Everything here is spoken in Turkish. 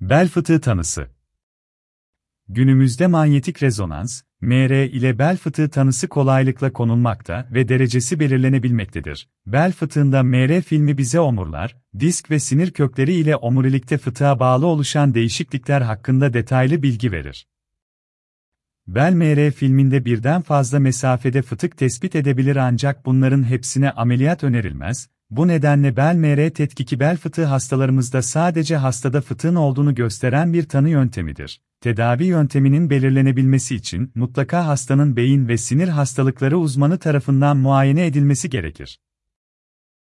Bel fıtığı tanısı Günümüzde manyetik rezonans, MR ile bel fıtığı tanısı kolaylıkla konulmakta ve derecesi belirlenebilmektedir. Bel fıtığında MR filmi bize omurlar, disk ve sinir kökleri ile omurilikte fıtığa bağlı oluşan değişiklikler hakkında detaylı bilgi verir. Bel MR filminde birden fazla mesafede fıtık tespit edebilir ancak bunların hepsine ameliyat önerilmez, bu nedenle bel MR tetkiki bel fıtığı hastalarımızda sadece hastada fıtığın olduğunu gösteren bir tanı yöntemidir. Tedavi yönteminin belirlenebilmesi için mutlaka hastanın beyin ve sinir hastalıkları uzmanı tarafından muayene edilmesi gerekir.